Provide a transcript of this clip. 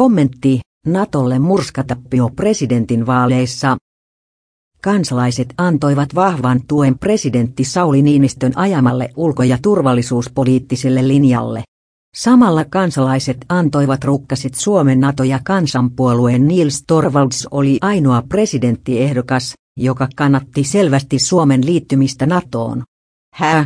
Kommentti, Natolle murskatappio presidentin vaaleissa. Kansalaiset antoivat vahvan tuen presidentti Sauli Niinistön ajamalle ulko- ja turvallisuuspoliittiselle linjalle. Samalla kansalaiset antoivat rukkasit Suomen NATO- ja kansanpuolueen Niels Torvalds oli ainoa presidenttiehdokas, joka kannatti selvästi Suomen liittymistä NATOon. Hää,